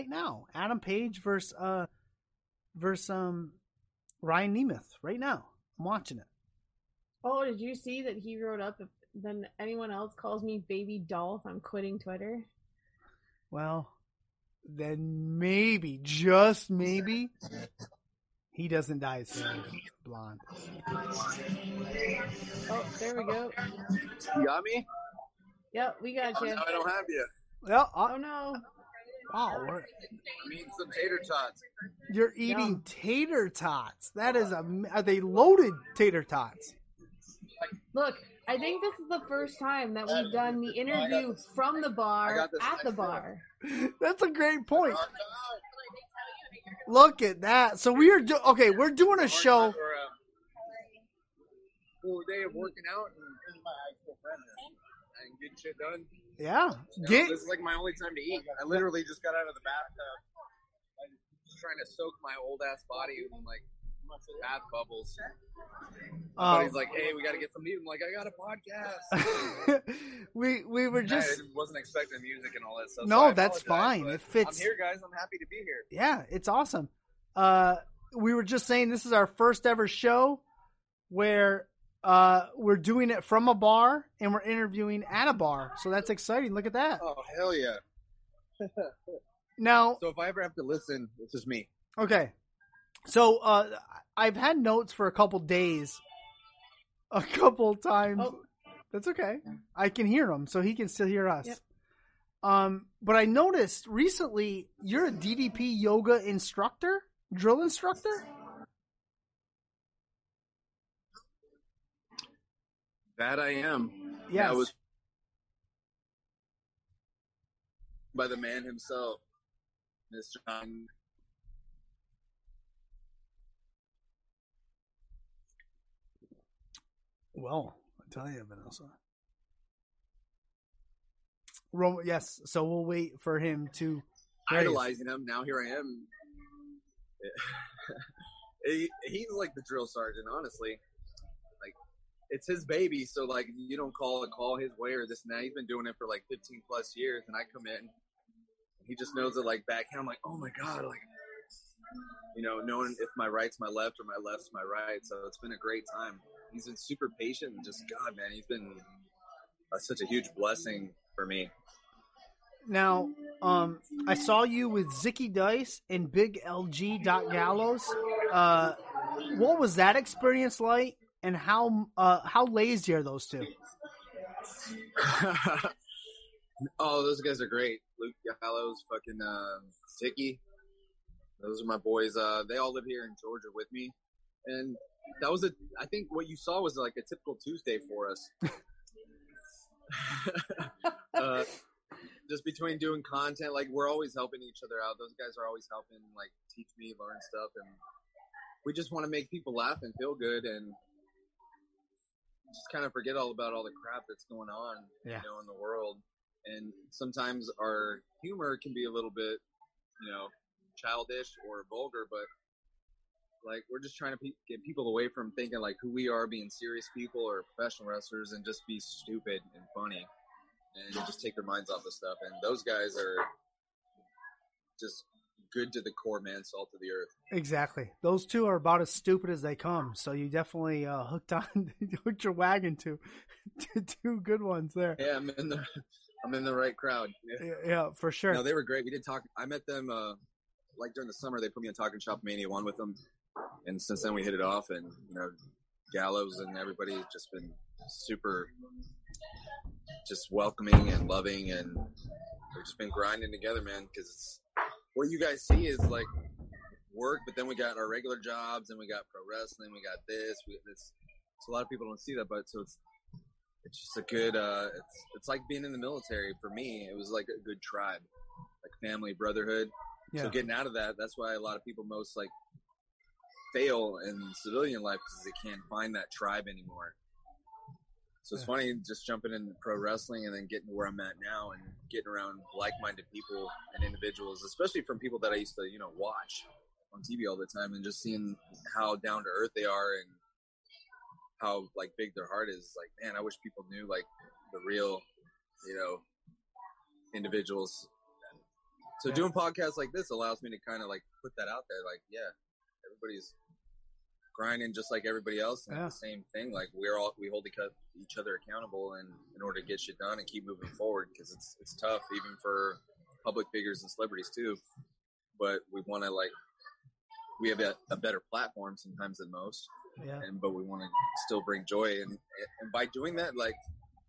right now. Adam Page versus uh versus um Ryan Nemeth right now. I'm watching it. Oh, did you see that he wrote up if then anyone else calls me baby Dolph, I'm quitting Twitter? Well, then maybe, just maybe, he doesn't die as blonde. Oh, there we go. You got me? Yep, we got you. No, I don't have you. Well, Oh no. Wow, we're- I'm eating some tater tots. you're eating Yum. tater tots. That is a. Are they loaded tater tots? Look, I think this is the first time that we've done the interview from the bar at the bar. That's a great point. Look at that. So we are do- okay. We're doing a show. Or, uh, full day of working out and, and getting shit done. Yeah, You know, get this is like my only time to eat. I literally just got out of the bathtub. I'm just trying to soak my old ass body in like bath bubbles. um, But he's like, "Hey, we got to get some meat." I'm like, "I got a podcast." we we were just I wasn't expecting music and all that stuff. No, so that's fine. It fits- I'm here, guys. I'm happy to be here. yeah, it's awesome. Uh, we were just saying this is our first ever show where uh we're doing it from a bar and we're interviewing at a bar. So that's exciting. Look at that. Oh hell yeah! Now, So if I ever have to listen, it's just me. okay. So uh I've had notes for a couple days. A couple times. Oh. That's okay. I can hear him, so he can still hear us. Yep. Um, but I noticed recently you're a DDP yoga instructor, drill instructor. That I am. Yes. That was by the man himself, Mr. John. Well, I tell you, Vanessa. Ro- yes, so we'll wait for him to raise. idolizing him. Now here I am. he, he's like the drill sergeant, honestly. It's his baby, so like you don't call a call his way or this that. He's been doing it for like 15 plus years, and I come in, he just knows it like backhand. I'm like, oh my god, like you know, knowing if my right's my left or my left's my right. So it's been a great time. He's been super patient and just God, man, he's been uh, such a huge blessing for me. Now, um, I saw you with Zicky Dice and Big LG Gallows. Uh, what was that experience like, and how uh, how lazy are those two? oh, those guys are great. Luke Gallows, fucking um. Those are my boys. Uh, they all live here in Georgia with me, and that was a. I think what you saw was like a typical Tuesday for us. uh, just between doing content, like we're always helping each other out. Those guys are always helping, like teach me, learn stuff, and we just want to make people laugh and feel good, and just kind of forget all about all the crap that's going on, Yeah. you know, in the world. And sometimes our humor can be a little bit, you know, childish or vulgar, but like we're just trying to pe- get people away from thinking like who we are, being serious people or professional wrestlers, and just be stupid and funny, and just take their minds off of stuff. And those guys are just good to the core, man, salt of the earth. Exactly. Those two are about as stupid as they come. So you definitely uh, hooked on hooked your wagon to, to two good ones there. Yeah, I'm in the I'm in the right crowd. Yeah. Yeah, for sure. No, they were great. We did talk. I met them uh, like during the summer. They put me on Talking Shop Mania one with them, and since then we hit it off. And you know, Gallows and everybody has just been super, just welcoming and loving, and we've just been grinding together, man. Because what you guys see is like work, but then we got our regular jobs, and we got pro wrestling, we got this, we got this. So a lot of people don't see that, but so it's it's just a good uh it's it's like being in the military for me it was like a good tribe like family brotherhood Yeah. so getting out of that that's why a lot of people most like fail in civilian life because they can't find that tribe anymore so it's Yeah. funny just jumping into pro wrestling and then getting to where i'm at now and getting around like-minded people and individuals especially from people that i used to you know watch on tv all the time and just seeing how down to earth they are and how like big their heart is. Like, man, I wish people knew like the real, you know, individuals So Yeah. doing podcasts like this allows me to kind of like put that out there. Like, yeah, everybody's grinding just like everybody else, and Yeah. the same thing. Like we're all we hold each other accountable, and in order to get shit done and keep moving forward, because it's it's tough even for public figures and celebrities too. But we want to like we have a, a better platform sometimes than most, Yeah. and but we want to still bring joy, and and by doing that, like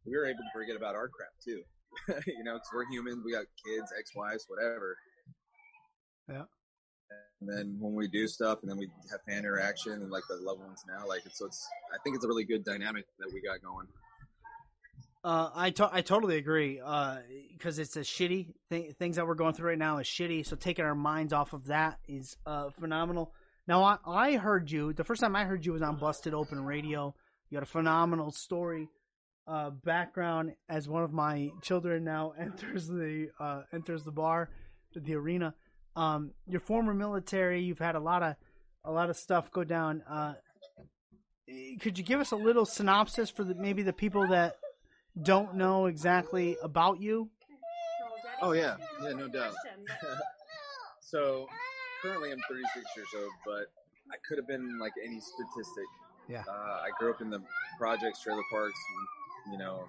we were able to forget about our crap too. you know, because we're humans, we got kids, ex-wives, whatever. Yeah. And then when we do stuff, and then we have fan interaction and like the loved ones now, like it's so it's. I think it's a really good dynamic that we got going. Uh, I to- I totally agree. Because it's a shitty thing. Things that we're going through right now is shitty. So taking our minds off of that is uh, phenomenal. Now I, I heard you. The first time I heard you was on Busted Open Radio. You had a phenomenal story, uh, background as one of my children now enters the uh, enters the bar, the arena. Um, you're former military. You've had a lot of a lot of stuff go down. Uh, could you give us a little synopsis for the, maybe the people that don't know exactly about you. Oh yeah, yeah, no doubt. so currently I'm 36 years old, but I could have been like any statistic. Yeah. Uh, I grew up in the projects, trailer parks. And, you know,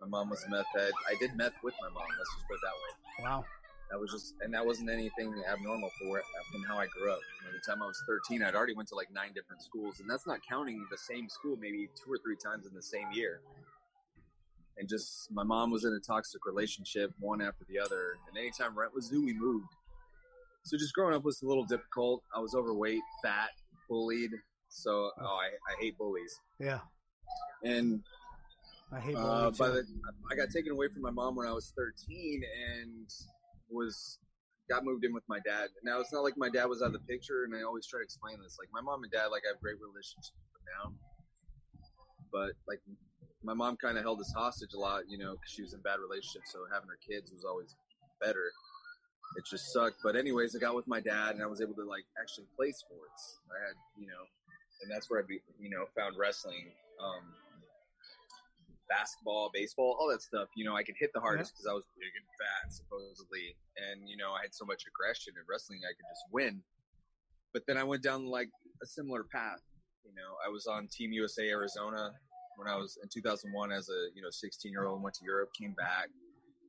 my mom was a meth head. I did meth with my mom. Let's just put it that way. Wow. That was just, and that wasn't anything abnormal for from how I grew up. By the time I was 13, I'd already went to like nine different schools, and that's not counting the same school maybe two or three times in the same year. And just my mom was in a toxic relationship, one after the other, and anytime rent was due, we moved. So just growing up was a little difficult. I was overweight, fat, bullied. So oh, I, I hate bullies. Yeah. And I hate uh, by the, I got taken away from my mom when I was 13 and was got moved in with my dad. Now it's not like my dad was out of the picture, and I always try to explain this. Like my mom and dad, like I have great relationships now, but like my mom kind of held us hostage a lot, you know, because she was in bad relationships. So having her kids was always better. It just sucked. But anyways, I got with my dad, and I was able to like actually play sports. I had, you know, and that's where I, be, you know, found wrestling. Um, basketball, baseball, all that stuff. You know, I could hit the hardest because I was big and fat, supposedly, and you know, I had so much aggression in wrestling, I could just win. But then I went down like a similar path. You know, I was on Team USA Arizona when I was in 2001 as a you know 16 year old. Went to Europe, came back,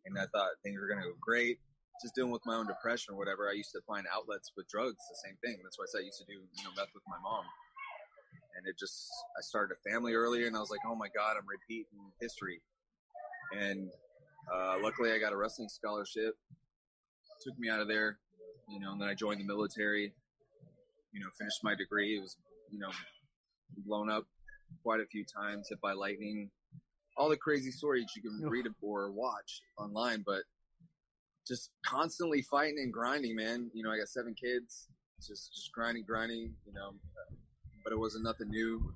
and I thought things were going to go great. Just dealing with my own depression or whatever. I used to find outlets with drugs. The same thing. That's why I said I used to do you know meth with my mom and it just I started a family earlier, and I was like, oh my god, I'm repeating history. And uh, luckily, I got a wrestling scholarship. Took me out of there, you know, and then I joined the military. You know, finished my degree. It was, you know, blown up quite a few times, hit by lightning. All the crazy stories you can read or watch online, but just constantly fighting and grinding, man. You know, I got seven kids. Just, just grinding, grinding. You know, but it wasn't nothing new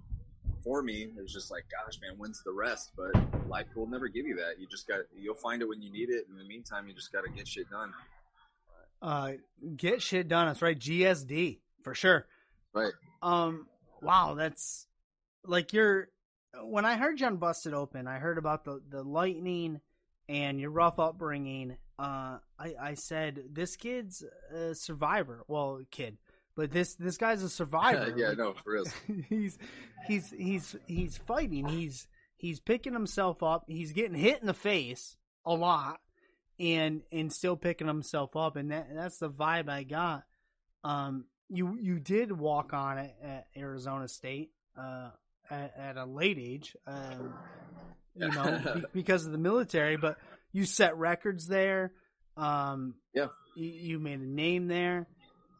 for me. It was just like, gosh, man, when's the rest? But life will never give you that. You just got, you'll find it when you need it. In the meantime, you just got to get shit done. Uh, get shit done. That's right. GSD for sure. Right. Um. Wow. That's like you're. When I heard you on Busted Open, I heard about the the lightning and your rough upbringing. Uh, I I said this kid's a survivor. Well, kid, but this this guy's a survivor. yeah, Like, no, for real. he's he's he's he's fighting. He's he's picking himself up. He's getting hit in the face a lot, and and still picking himself up. And that that's the vibe I got. Um, you you did walk on it at Arizona State. Uh, at, at a late age. Um, you know, because of the military, but you set records there. Um, Yeah. You, you made a name there.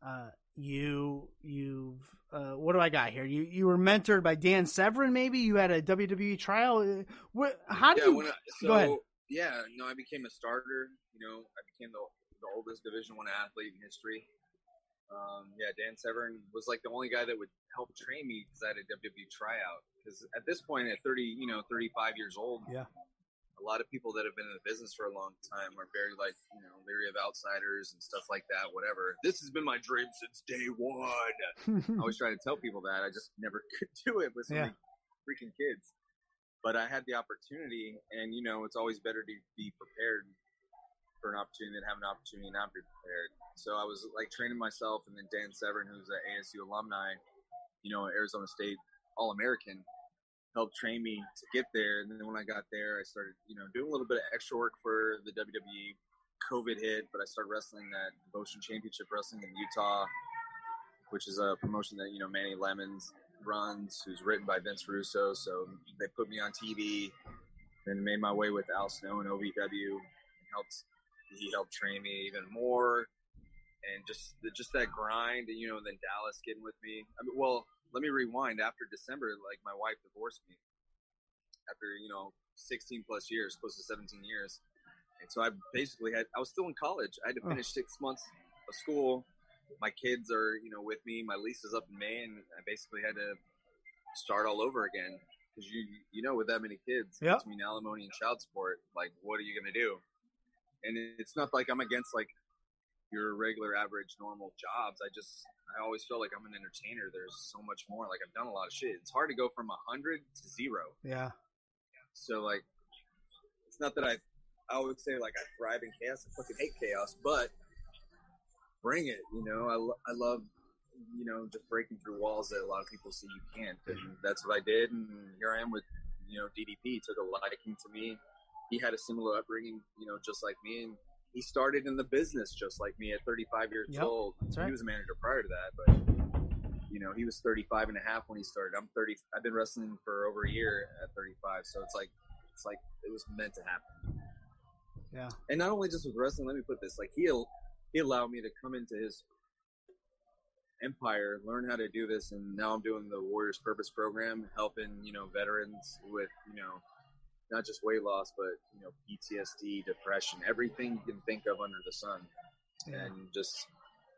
Uh, you you've uh, what do I got here? You you were mentored by Dan Severn. Maybe you had a WWE trial. What? How do yeah, you? I, so, go ahead. Yeah, no, I became a starter. You know, I became the, the oldest Division One athlete in history. Um, yeah, Dan Severn was like the only guy that would help train me because I had a WWE tryout. Because at this point, at 30, you know, 35 years old, Yeah. A lot of people that have been in the business for a long time are very like, you know, leery of outsiders and stuff like that. Whatever. This has been my dream since day one. I always try to tell people that. I just never could do it with Yeah. freaking kids. But I had the opportunity, and you know, it's always better to be prepared for an opportunity than have an opportunity and not be prepared. So I was like training myself, and then Dan Severn, who's an ASU alumni, you know, Arizona State All American, helped train me to get there. And then when I got there, I started, you know, doing a little bit of extra work for the WWE. COVID hit, but I started wrestling at Devotion Championship Wrestling in Utah, which is a promotion that you know Manny Lemons runs, who's written by Vince Russo. So they put me on TV, then made my way with Al Snow and OVW, and helped he helped train me even more, and just just that grind, and you know, then Dallas getting with me. I mean, well, let me rewind. After December, like my wife divorced me after you know 16 plus years, close to 17 years. And so I basically had, I was still in college. I had to finish six months of school. My kids are, you know, with me. My lease is up in May, and I basically had to start all over again. Because you, you know, with that many kids Yep. between alimony and child support, like, what are you going to do? And it's not like I'm against like your regular, average, normal jobs. I just, I always feel like I'm an entertainer. There's so much more. Like I've done a lot of shit. It's hard to go from a hundred to zero. Yeah. So like, it's not that I, I always say like I thrive in chaos. I fucking hate chaos, but bring it. You know, I, lo- I love, you know, just breaking through walls that a lot of people see you can't, and that's what I did. And here I am with, you know, DDP took a liking to me. He had a similar upbringing, you know, just like me, and he started in the business just like me at 35 years Yep, old. right. He was a manager prior to that, but you know, he was 35 and a half when he started. I'm 30. I've been wrestling for over a year at 35. So it's like, it's like it was meant to happen. Yeah. And not only just with wrestling, let me put this, like he'll, he allowed me to come into his empire, learn how to do this. And now I'm doing the Warriors Purpose program, helping, you know, veterans with, you know, not just weight loss, but, you know, PTSD, depression, everything you can think of under the sun Yeah. and just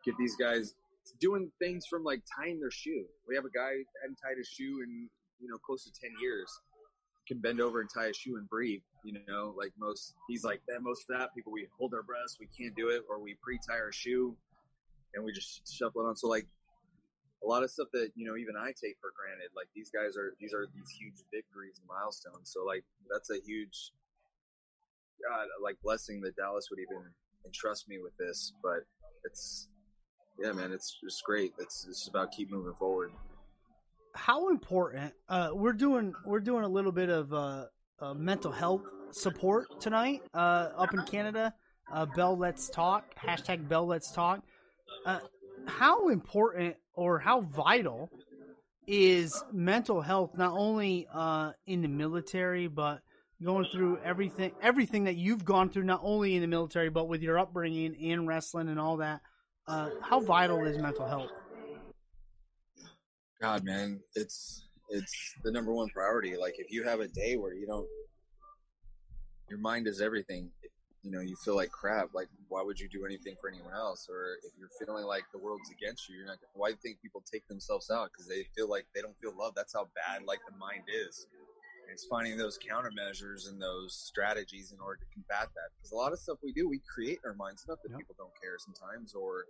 get these guys doing things from like tying their shoe. We have a guy that hadn't tied his shoe in you know close to ten years. Can bend over and tie a shoe and breathe. You know, like most. He's like that. Most fat people, we hold our breaths, we can't do it, or we pre-tie our shoe, and we just shuffle it on. So like a lot of stuff that you know even I take for granted. Like these guys are these are these huge victories and milestones. So like that's a huge God like blessing that Dallas would even entrust me with this. But it's yeah, man, it's just great. It's it's about keep moving forward. How important? Uh, we're doing we're doing a little bit of uh, uh, mental health support tonight uh, up in Canada. Uh, Bell Let's Talk hashtag Bell Let's Talk. Uh, how important or how vital is mental health not only uh, in the military but going through everything everything that you've gone through not only in the military but with your upbringing and wrestling and all that uh, how vital is mental health God, man, it's it's the number one priority. Like if you have a day where you don't, your mind is everything. You know, you feel like crap. Like why would you do anything for anyone else? Or if you're feeling like the world's against you, you're not. Why do you think people take themselves out? Because they feel like they don't feel love. That's how bad like the mind is. And it's finding those countermeasures and those strategies in order to combat that. Because a lot of stuff we do, we create in our minds. Not that people don't care sometimes or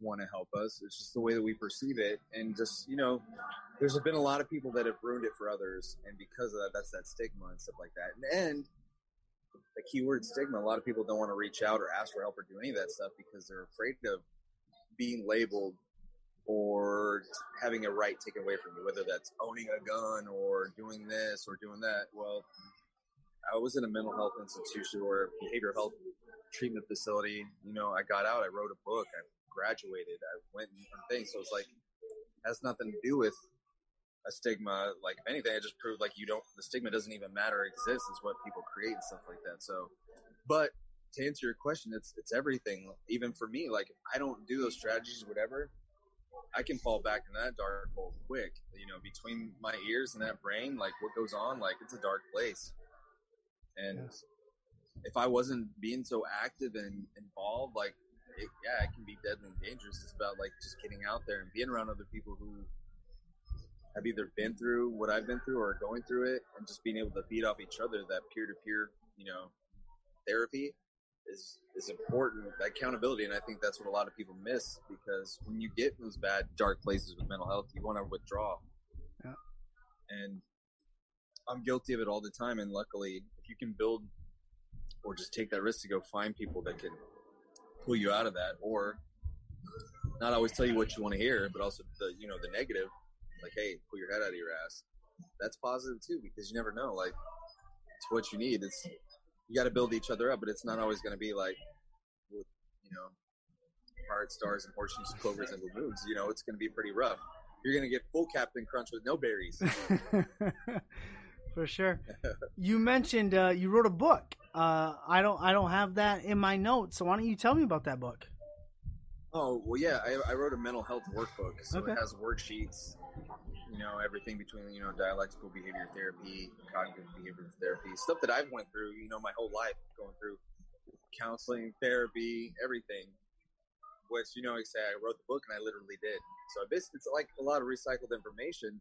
want to help us. It's just the way that we perceive it. And just, you know, there's been a lot of people that have ruined it for others. And because of that, that's that stigma and stuff like that. And, and the keyword stigma, a lot of people don't want to reach out or ask for help or do any of that stuff because they're afraid of being labeled or having a right taken away from you, whether that's owning a gun or doing this or doing that. Well, I was in a mental health institution or behavioral health treatment facility. You know, I got out, I wrote a book, I graduated, I went and things. So it's like, has nothing to do with a stigma. Like, if anything, it just proved like you don't, the stigma doesn't even matter or exist. It's what people create and stuff like that. So, but to answer your question, it's, it's everything. Even for me, like, I don't do those strategies, whatever, I can fall back in that dark hole quick. You know, between my ears and that brain, like what goes on, like it's a dark place. And Yes. if I wasn't being so active and involved, like, it, yeah, it can be deadly and dangerous. It's about like just getting out there and being around other people who have either been through what I've been through or going through it, and just being able to feed off each other. That peer to peer, you know, therapy is is important. That accountability, and I think that's what a lot of people miss because when you get in those bad, dark places with mental health, you want to withdraw. Yeah. And I'm guilty of it all the time. And luckily, if you can build or just take that risk to go find people that can pull you out of that, or not always tell you what you want to hear, but also the you know the negative, like hey, pull your head out of your ass. That's positive too because you never know. Like it's what you need. It's you got to build each other up, but it's not always going to be like with you know heart stars and horseshoes clovers and baboons. You know, it's going to be pretty rough. You're going to get full Captain Crunch with no berries. For sure. You mentioned uh, you wrote a book. Uh, I don't I don't have that in my notes. So why don't you tell me about that book? Oh well, yeah. I, I wrote a mental health workbook, so Okay. it has worksheets. You know, everything between you know dialectical behavior therapy, cognitive behavior therapy, stuff that I've went through. You know, my whole life going through counseling, therapy, everything. Which you know, I say, I wrote the book and I literally did. So it's like a lot of recycled information,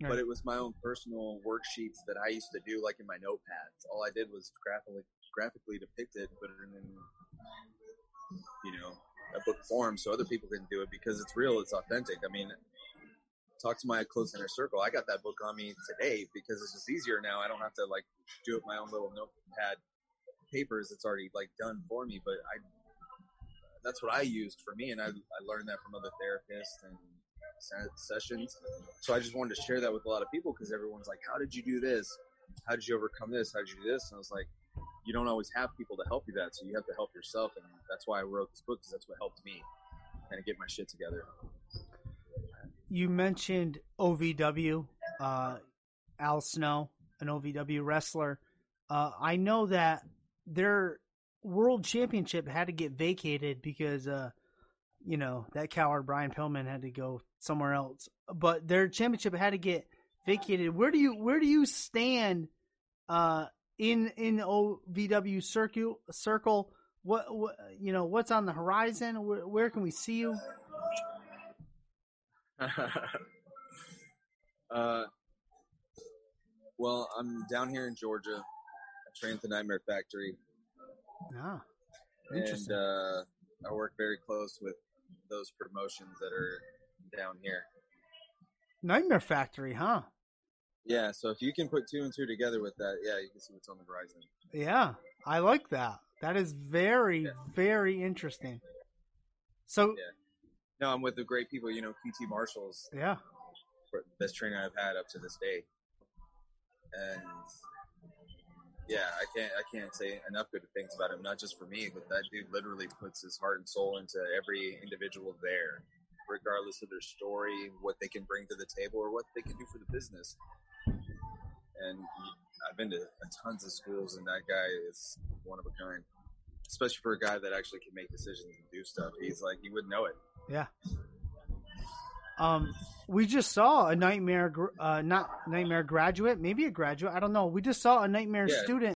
but it was my own personal worksheets that I used to do, like in my notepads. All I did was graphically graphically depict it, put it in you know a book form so other people can do it because it's real, it's authentic. I mean, talk to my close inner circle. I got that book on me today because it's just easier now. I don't have to like do it my own little notepad papers. It's already like done for me. But I, that's what I used for me, and I I learned that from other therapists and sessions. So I just wanted to share that with a lot of people because everyone's like, "How did you do this? How did you overcome this? How did you do this?" And I was like, "You don't always have people to help you that, so you have to help yourself." And that's why I wrote this book because that's what helped me kind of get my shit together. You mentioned OVW, uh, Al Snow, an OVW wrestler. Uh, I know that their world championship had to get vacated because, uh, you know, that coward Brian Pillman had to go somewhere else. But their championship had to get vacated. Where do you where do you stand uh, in in OVW circle circle? What, what you know? What's on the horizon? Where, where can we see you? uh, well, I'm down here in Georgia. I train at the Nightmare Factory, Ah, and interesting. uh, I work very close with those promotions that are down here. Nightmare Factory, huh? Yeah, so if you can put two and two together with that, yeah, you can see what's on the horizon. Yeah, I like that. That is very, Yeah. very interesting. So, Yeah. No, I'm with the great people. You know, QT Marshall's yeah, best trainer I've had up to this day, and yeah, I can't I can't say enough good things about him. Not just for me, but that dude literally puts his heart and soul into every individual there, regardless of their story, what they can bring to the table, or what they can do for the business. And I've been to uh, tons of schools, and that guy is one of a kind. Especially for a guy that actually can make decisions and do stuff. He's like, you wouldn't know it. Yeah. Um, we just saw a nightmare, uh, not nightmare graduate, maybe a graduate. I don't know. We just saw a nightmare Yeah. student